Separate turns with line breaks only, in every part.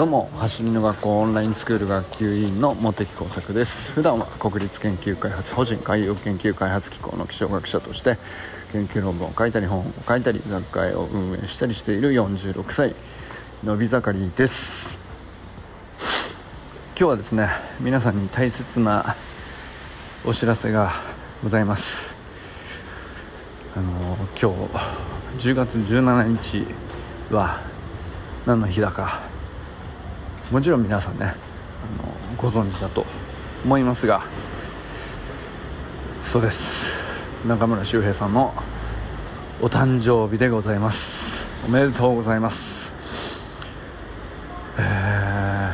どうも走りの学校オンラインスクール学級委員の茂木耕作です。普段は国立研究開発法人海洋研究開発機構の気象学者として研究論文を書いたり本を書いたり学会を運営したりしている46歳のび盛りです。今日はですね皆さんに大切なお知らせがございます。あの今日10月17日は何の日だかもちろん皆さんねあのご存知だと思いますがそうです。中村修平さんのお誕生日でございます。おめでとうございます。え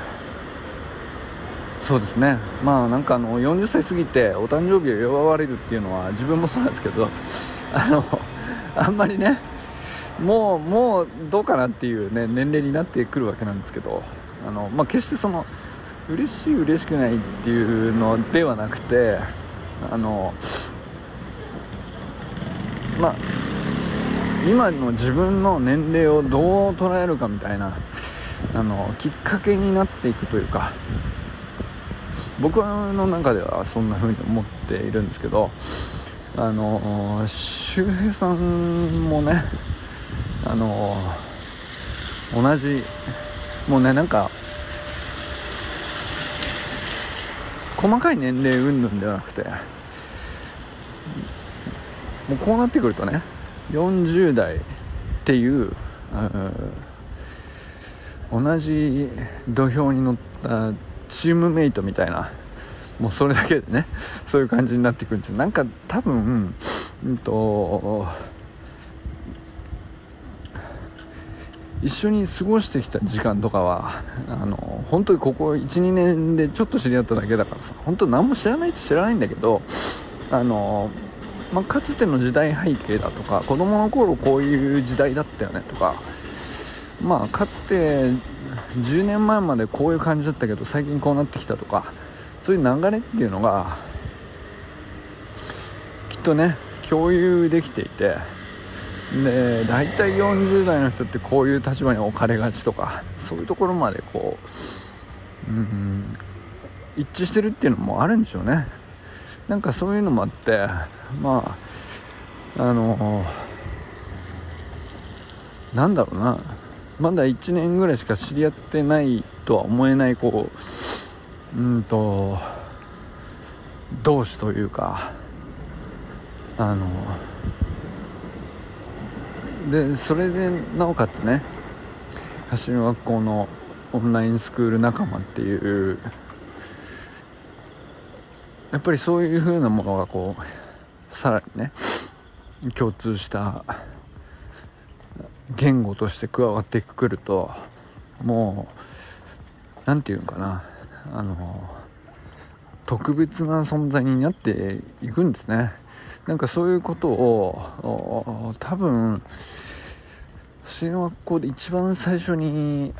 ー、そうですね。まあなんかあの40歳過ぎてお誕生日を祝われるっていうのは自分もそうなんですけどあのあんまりねもうもうどうかなっていう、ね、年齢になってくるわけなんですけどあの、まあ、決してその嬉しい嬉しくないっていうのではなくてあのまあ今の自分の年齢をどう捉えるかみたいなあのきっかけになっていくというか僕の中ではそんな風に思っているんですけどあの周平さんもねあの同じもうねなんか細かい年齢云々ではなくてもうこうなってくるとね40代っていう同じ土俵に乗ったチームメイトみたいなもうそれだけでねそういう感じになってくるんですよ。なんか多分うんと一緒に過ごしてきた時間とかはあの本当にここ12年でちょっと知り合っただけだからさ本当何も知らないって知らないんだけどあの、まあ、かつての時代背景だとか子供の頃こういう時代だったよねとかまあかつて10年前までこういう感じだったけど最近こうなってきたとかそういう流れっていうのがきっとね共有できていてで大体40代の人ってこういう立場に置かれがちとかそういうところまでこう、うん、一致してるっていうのもあるんでしょうね。なんかそういうのもあってまああのなんだろうな。まだ1年ぐらいしか知り合ってないとは思えないこううんと同志というかあのでそれでなおかつね橋の学校のオンラインスクール仲間っていうやっぱりそういう風なものがこうさらにね共通した言語として加わってくるともう何て言うのかなあの特別な存在になっていくんですね。なんかそういうことを多分私の学校で一番最初に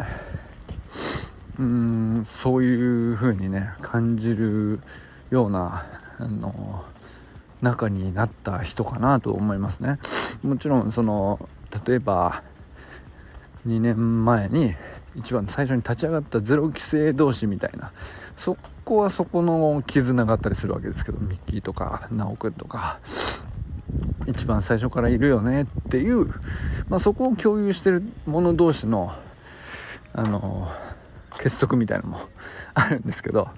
うんそういう風にね感じるようなあの中になった人かなと思いますね。もちろんその例えば2年前に一番最初に立ち上がったゼロ規制同士みたいなそこはそこの絆があったりするわけですけどミッキーとか修くんとか一番最初からいるよねっていう、まあ、そこを共有してる者同士のあの結束みたいなのもあるんですけど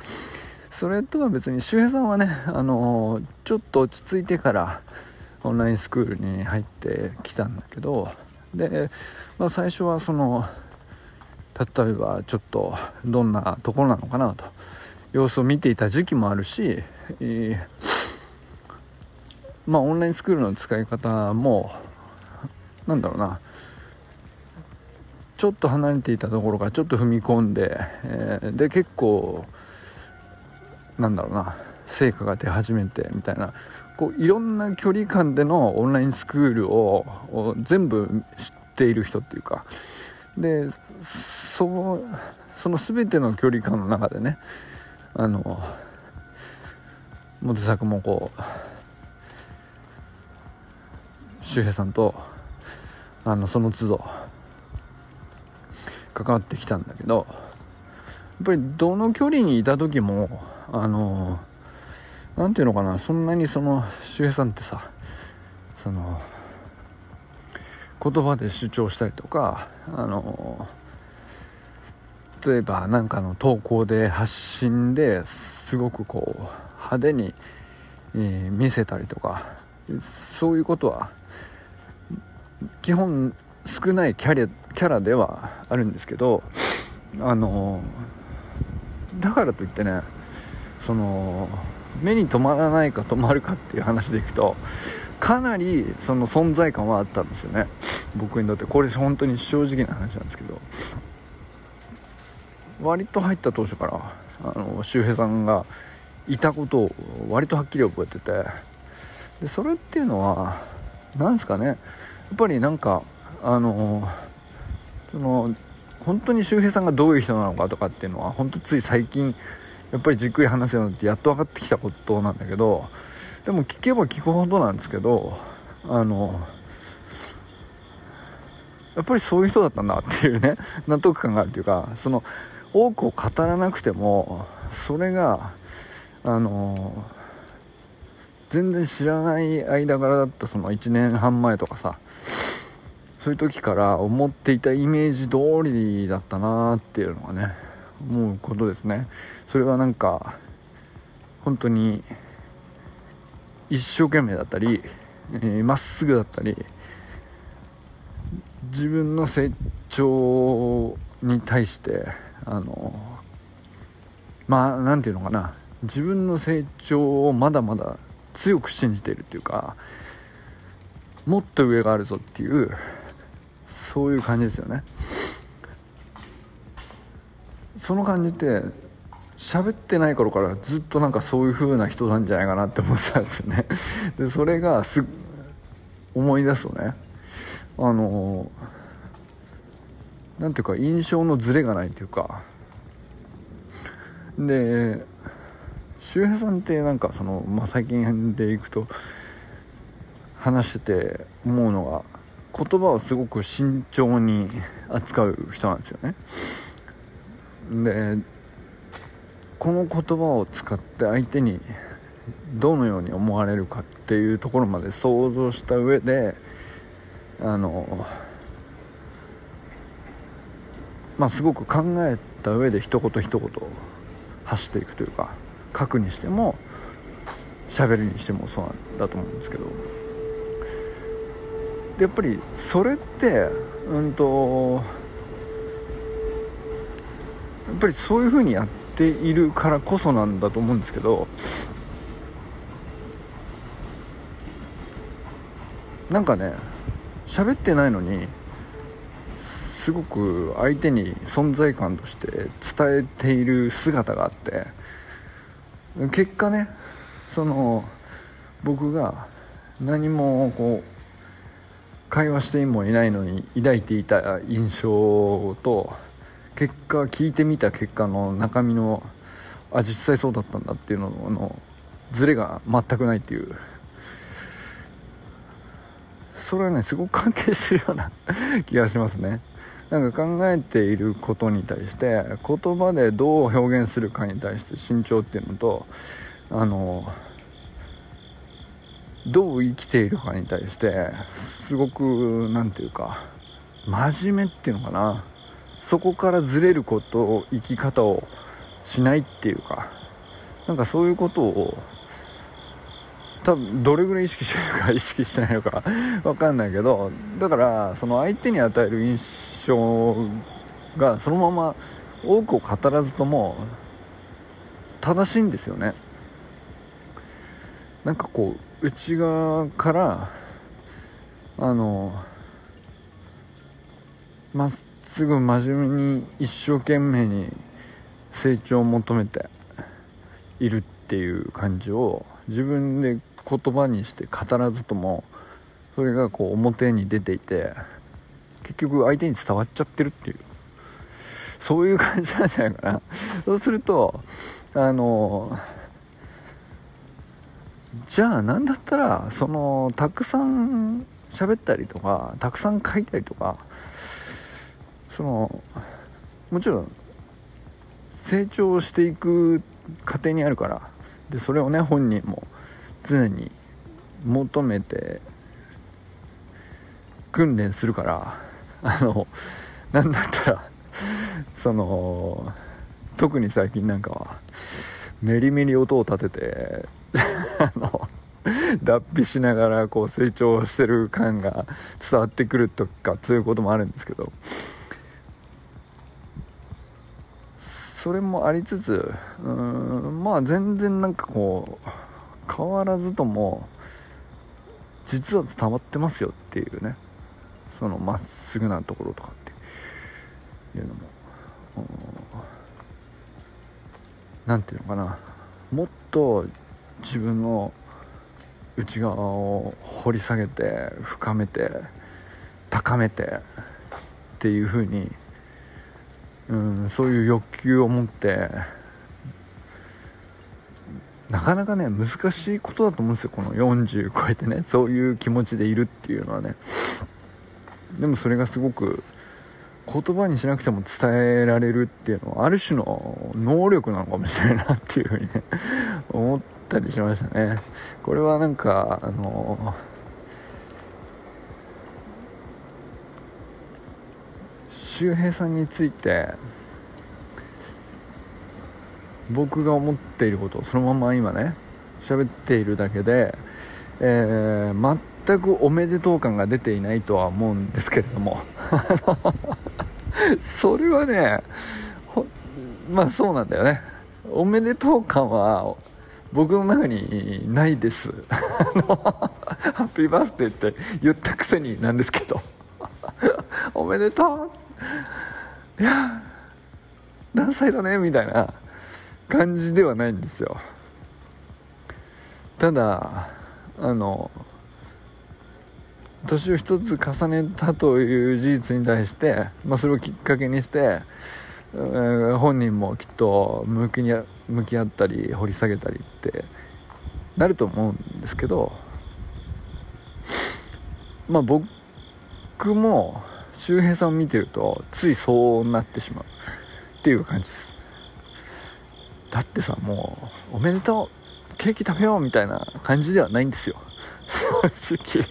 それとは別に周平さんはねあのちょっと落ち着いてからオンラインスクールに入ってきたんだけどで、まあ、最初はその例えばちょっとどんなところなのかなと。様子を見ていた時期もあるし、えまあオンラインスクールの使い方もなんだろうな。ちょっと離れていたところからちょっと踏み込んで、えー、で結構なんだろうな。成果が出始めてみたいな。こういろんな距離感でのオンラインスクールを全部知っている人っていうか。でそその全ての距離感の中でねあのモテ作もこう周平さんとあのその都度関わってきたんだけどやっぱりどの距離にいた時もあの何ていうのかなそんなにその周平さんってさその言葉で主張したりとかあの例えば何かの投稿で発信ですごくこう派手に、え、見せたりとかそういうことは基本少ないキャラキャラではあるんですけどあのだからといってねその目に留まらないか止まるかっていう話でいくとかなりその存在感はあったんですよね。僕にとってこれ本当に正直な話なんですけど。割と入った当初からあの周平さんがいたことを割とはっきり覚えててでそれっていうのは何ですかねやっぱりなんかあのその本当に周平さんがどういう人なのかとかっていうのは本当つい最近やっぱりじっくり話すようになってやっと分かってきたことなんだけどでも聞けば聞くほどなんですけどあのやっぱりそういう人だったんだっていうね納得感があるというかその多くを語らなくてもそれがあの全然知らない間柄だったその1年半前とかさそういう時から思っていたイメージ通りだったなーっていうのがね思うことですね。それはなんか本当に一生懸命だったりま、えー、っすぐだったり自分の成長に対してあのまあ何て言うのかな。自分の成長をまだまだ強く信じているっていうかもっと上があるぞっていうそういう感じですよね。その感じって喋ってない頃からずっとなんかそういう風な人なんじゃないかなって思ってたんですよね。でそれがす思い出すとね。あのななんていうか印象のズレがないというか。で周平さんってなんかその、まあ、最近でいくと話してて思うのが言葉をすごく慎重に扱う人なんですよね。でこの言葉を使って相手にどのように思われるかっていうところまで想像した上であのまあすごく考えた上で一言一言発していくというか書くにしても喋るにしてもそうなんだと思うんですけど。でやっぱりそれってうんとやっぱりそういうふうにやっているからこそなんだと思うんですけどなんかね喋ってないのにすごく相手に存在感として伝えている姿があって結果ねその僕が何もこう会話してもいないのに抱いていた印象と結果聞いてみた結果の中身のあ実際そうだったんだっていうののズレが全くないっていう。それはねすごく関係してるような気がしますね。なんか考えていることに対して言葉でどう表現するかに対して慎重っていうのとあのどう生きているかに対してすごく何て言うか真面目っていうのかな。そこからずれることを生き方をしないっていうかなんかそういうことを多分どれぐらい意識してるか 意識してないのか分かんないけどだからその相手に与える印象がそのまま多くを語らずとも正しいんですよね。なんかこう内側からあのまっすぐ真面目に一生懸命に成長を求めているっていう感じを自分で言葉にして語らずともそれがこう表に出ていて結局相手に伝わっちゃってるっていう。そういう感じなんじゃないかな。そうするとあのじゃあ何だったらそのたくさん喋ったりとかたくさん書いたりとかそのもちろん成長していく過程にあるから。でそれをね本人も常に求めて訓練するからあのなんだったらその特に最近なんかはメリメリ音を立ててあの脱皮しながらこう成長してる感が伝わってくるとかそういうこともあるんですけどそれもありつつうんまあ全然なんかこう変わらずとも実は伝わってますよっていうねそのまっすぐなところとかっていうのも何て言うのかなもっと自分の内側を掘り下げて深めて高めてっていう風にうんそういう欲求を持ってなかなかね難しいことだと思うんですよこの40超えてねそういう気持ちでいるっていうのはね。でもそれがすごく言葉にしなくても伝えられるっていうのはある種の能力なのかもしれないなっていうふうにね思ったりしましたね。これはなんかあの周平さんについて僕が思っていることそのまま今ね喋っているだけで、えー、全くおめでとう感が出ていないとは思うんですけれども それはねまあそうなんだよね。おめでとう感は僕の中にないです。ハッピーバースデーって言ったくせになんですけど。おめでとう。いや何歳だねみたいな。感じではないんですよ。ただあの年を一つ重ねたという事実に対して、まあ、それをきっかけにして、えー、本人もきっと向きに向き合ったり掘り下げたりってなると思うんですけどまあ僕も周平さんを見てるとついそうなってしまうっていう感じです。だってさもうおめでとうケーキ食べようみたいな感じではないんですよ。正直。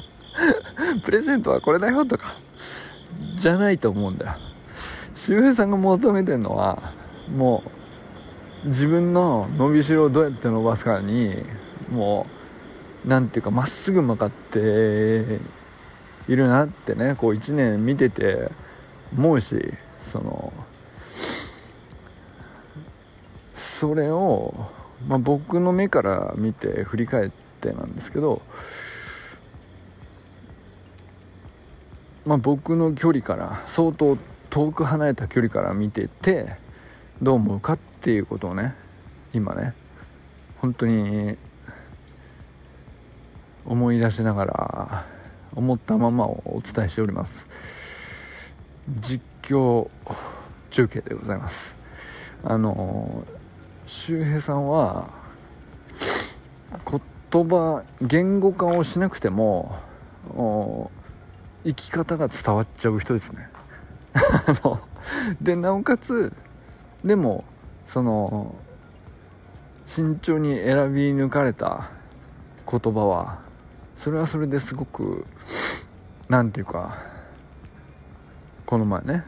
プレゼントはこれだよとか。じゃないと思うんだよ。周平さんが求めてるのはもう自分の伸びしろをどうやって伸ばすかにもう何ていうかまっすぐ向かっているなってねこう1年見てて思うしそのそれを、まあ、僕の目から見て振り返ってなんですけどまあ、僕の距離から相当遠く離れた距離から見ててどう思うかっていうことをね今ね本当に思い出しながら思ったままをお伝えしております。実況中継でございます。あの周平さんは言葉言語化をしなくても生き方が伝わっちゃう人ですね。でなおかつでもその慎重に選び抜かれた言葉はそれはそれですごく何て言うかこの前ね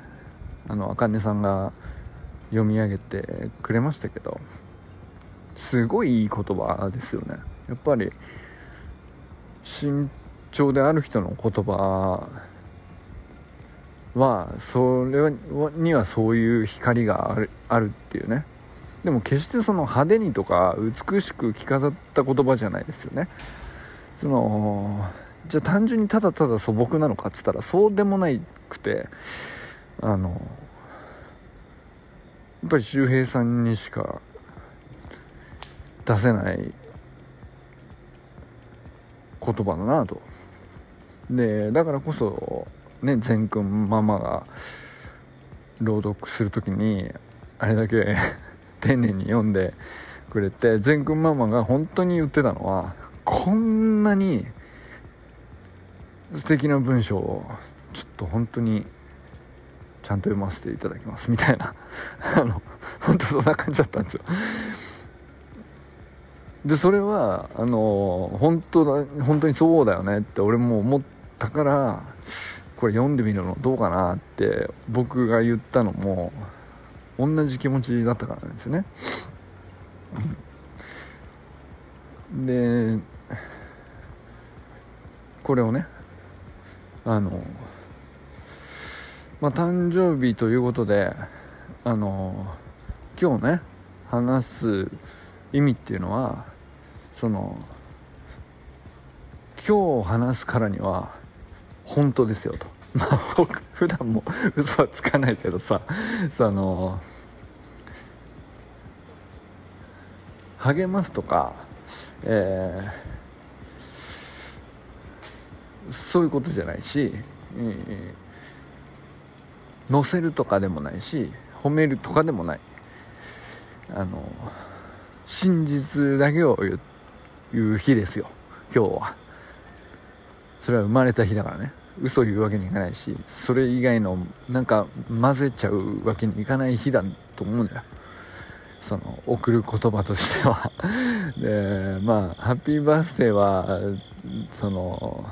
あの茜さんが読み上げてくれましたけどすごいいい言葉ですよね。やっぱり慎調である人の言葉はそれにはそういう光があるあるっていうね。でも決してその派手にとか美しく着飾った言葉じゃないですよね。そのじゃあ単純にただただ素朴なのかっつったらそうでもなくてあのっぱり周平さんにしか出せない言葉だなと。でだからこそね善くんママが朗読する時にあれだけ 丁寧に読んでくれて善くんママが本当に言ってたのはこんなに素敵な文章をちょっと本当にちゃんと読ませていただきますみたいな。あの本当そんな感じだったんですよ。でそれはあの本当だ本当にそうだよねって俺も思ったからこれ読んでみるのどうかなって僕が言ったのも同じ気持ちだったからなんですよね、でこれをねあのまあ誕生日ということであの今日ね話す意味っていうのはその今日話すからには本当ですよと。まあ僕普段も嘘はつかないけどさその励ますとかえー、そういうことじゃないし、えー、乗せるとかでもないし褒めるとかでもない。あの真実だけを言う日ですよ。今日は。それは生まれた日だからね。嘘言うわけにいかないしそれ以外のなんか混ぜちゃうわけにいかない日だと思うんだよ。その送る言葉としては。でまあハッピーバースデーはその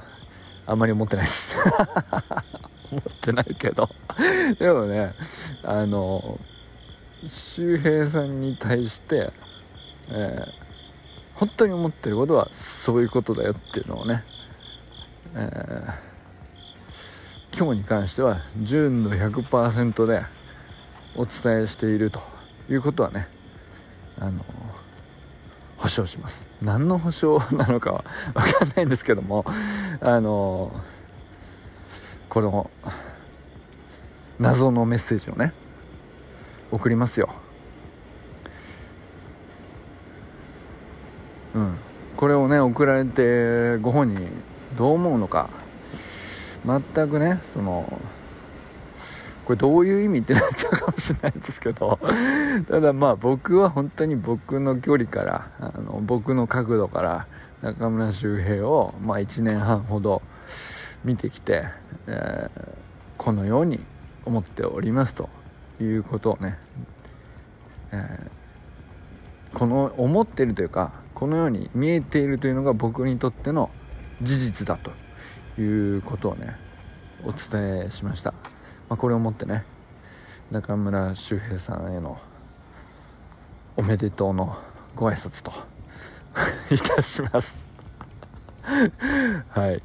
あんまり思ってないです。思ってないけど。でもねあの周平さんに対して、えー、本当に思ってることはそういうことだよっていうのをね、えー、今日に関しては純度100%でお伝えしているということはねあの保証します。何の保証なのかは分かんないんですけどもあのこの謎のメッセージをね送りますよ。うん。これをね送られてご本人どう思うのか。全くねそのこれどういう意味ってなっちゃうかもしれないですけど。ただまあ僕は本当に僕の距離からあの僕の角度から中村周平を、まあ、1年半ほど見てきて、えー、このように思っておりますということをね、えー、この思ってるというかこのように見えているというのが僕にとっての事実だということをねお伝えしました。まあ、これをもってね中村周平さんへのおめでとうのご挨拶と いたしますはい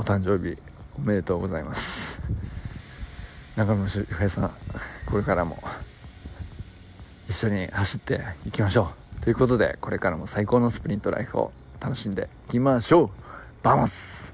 お誕生日おめでとうございます。中村周平さんこれからも一緒に走っていきましょう。ということでこれからも最高のスプリントライフを楽しんでいきましょう。バモス。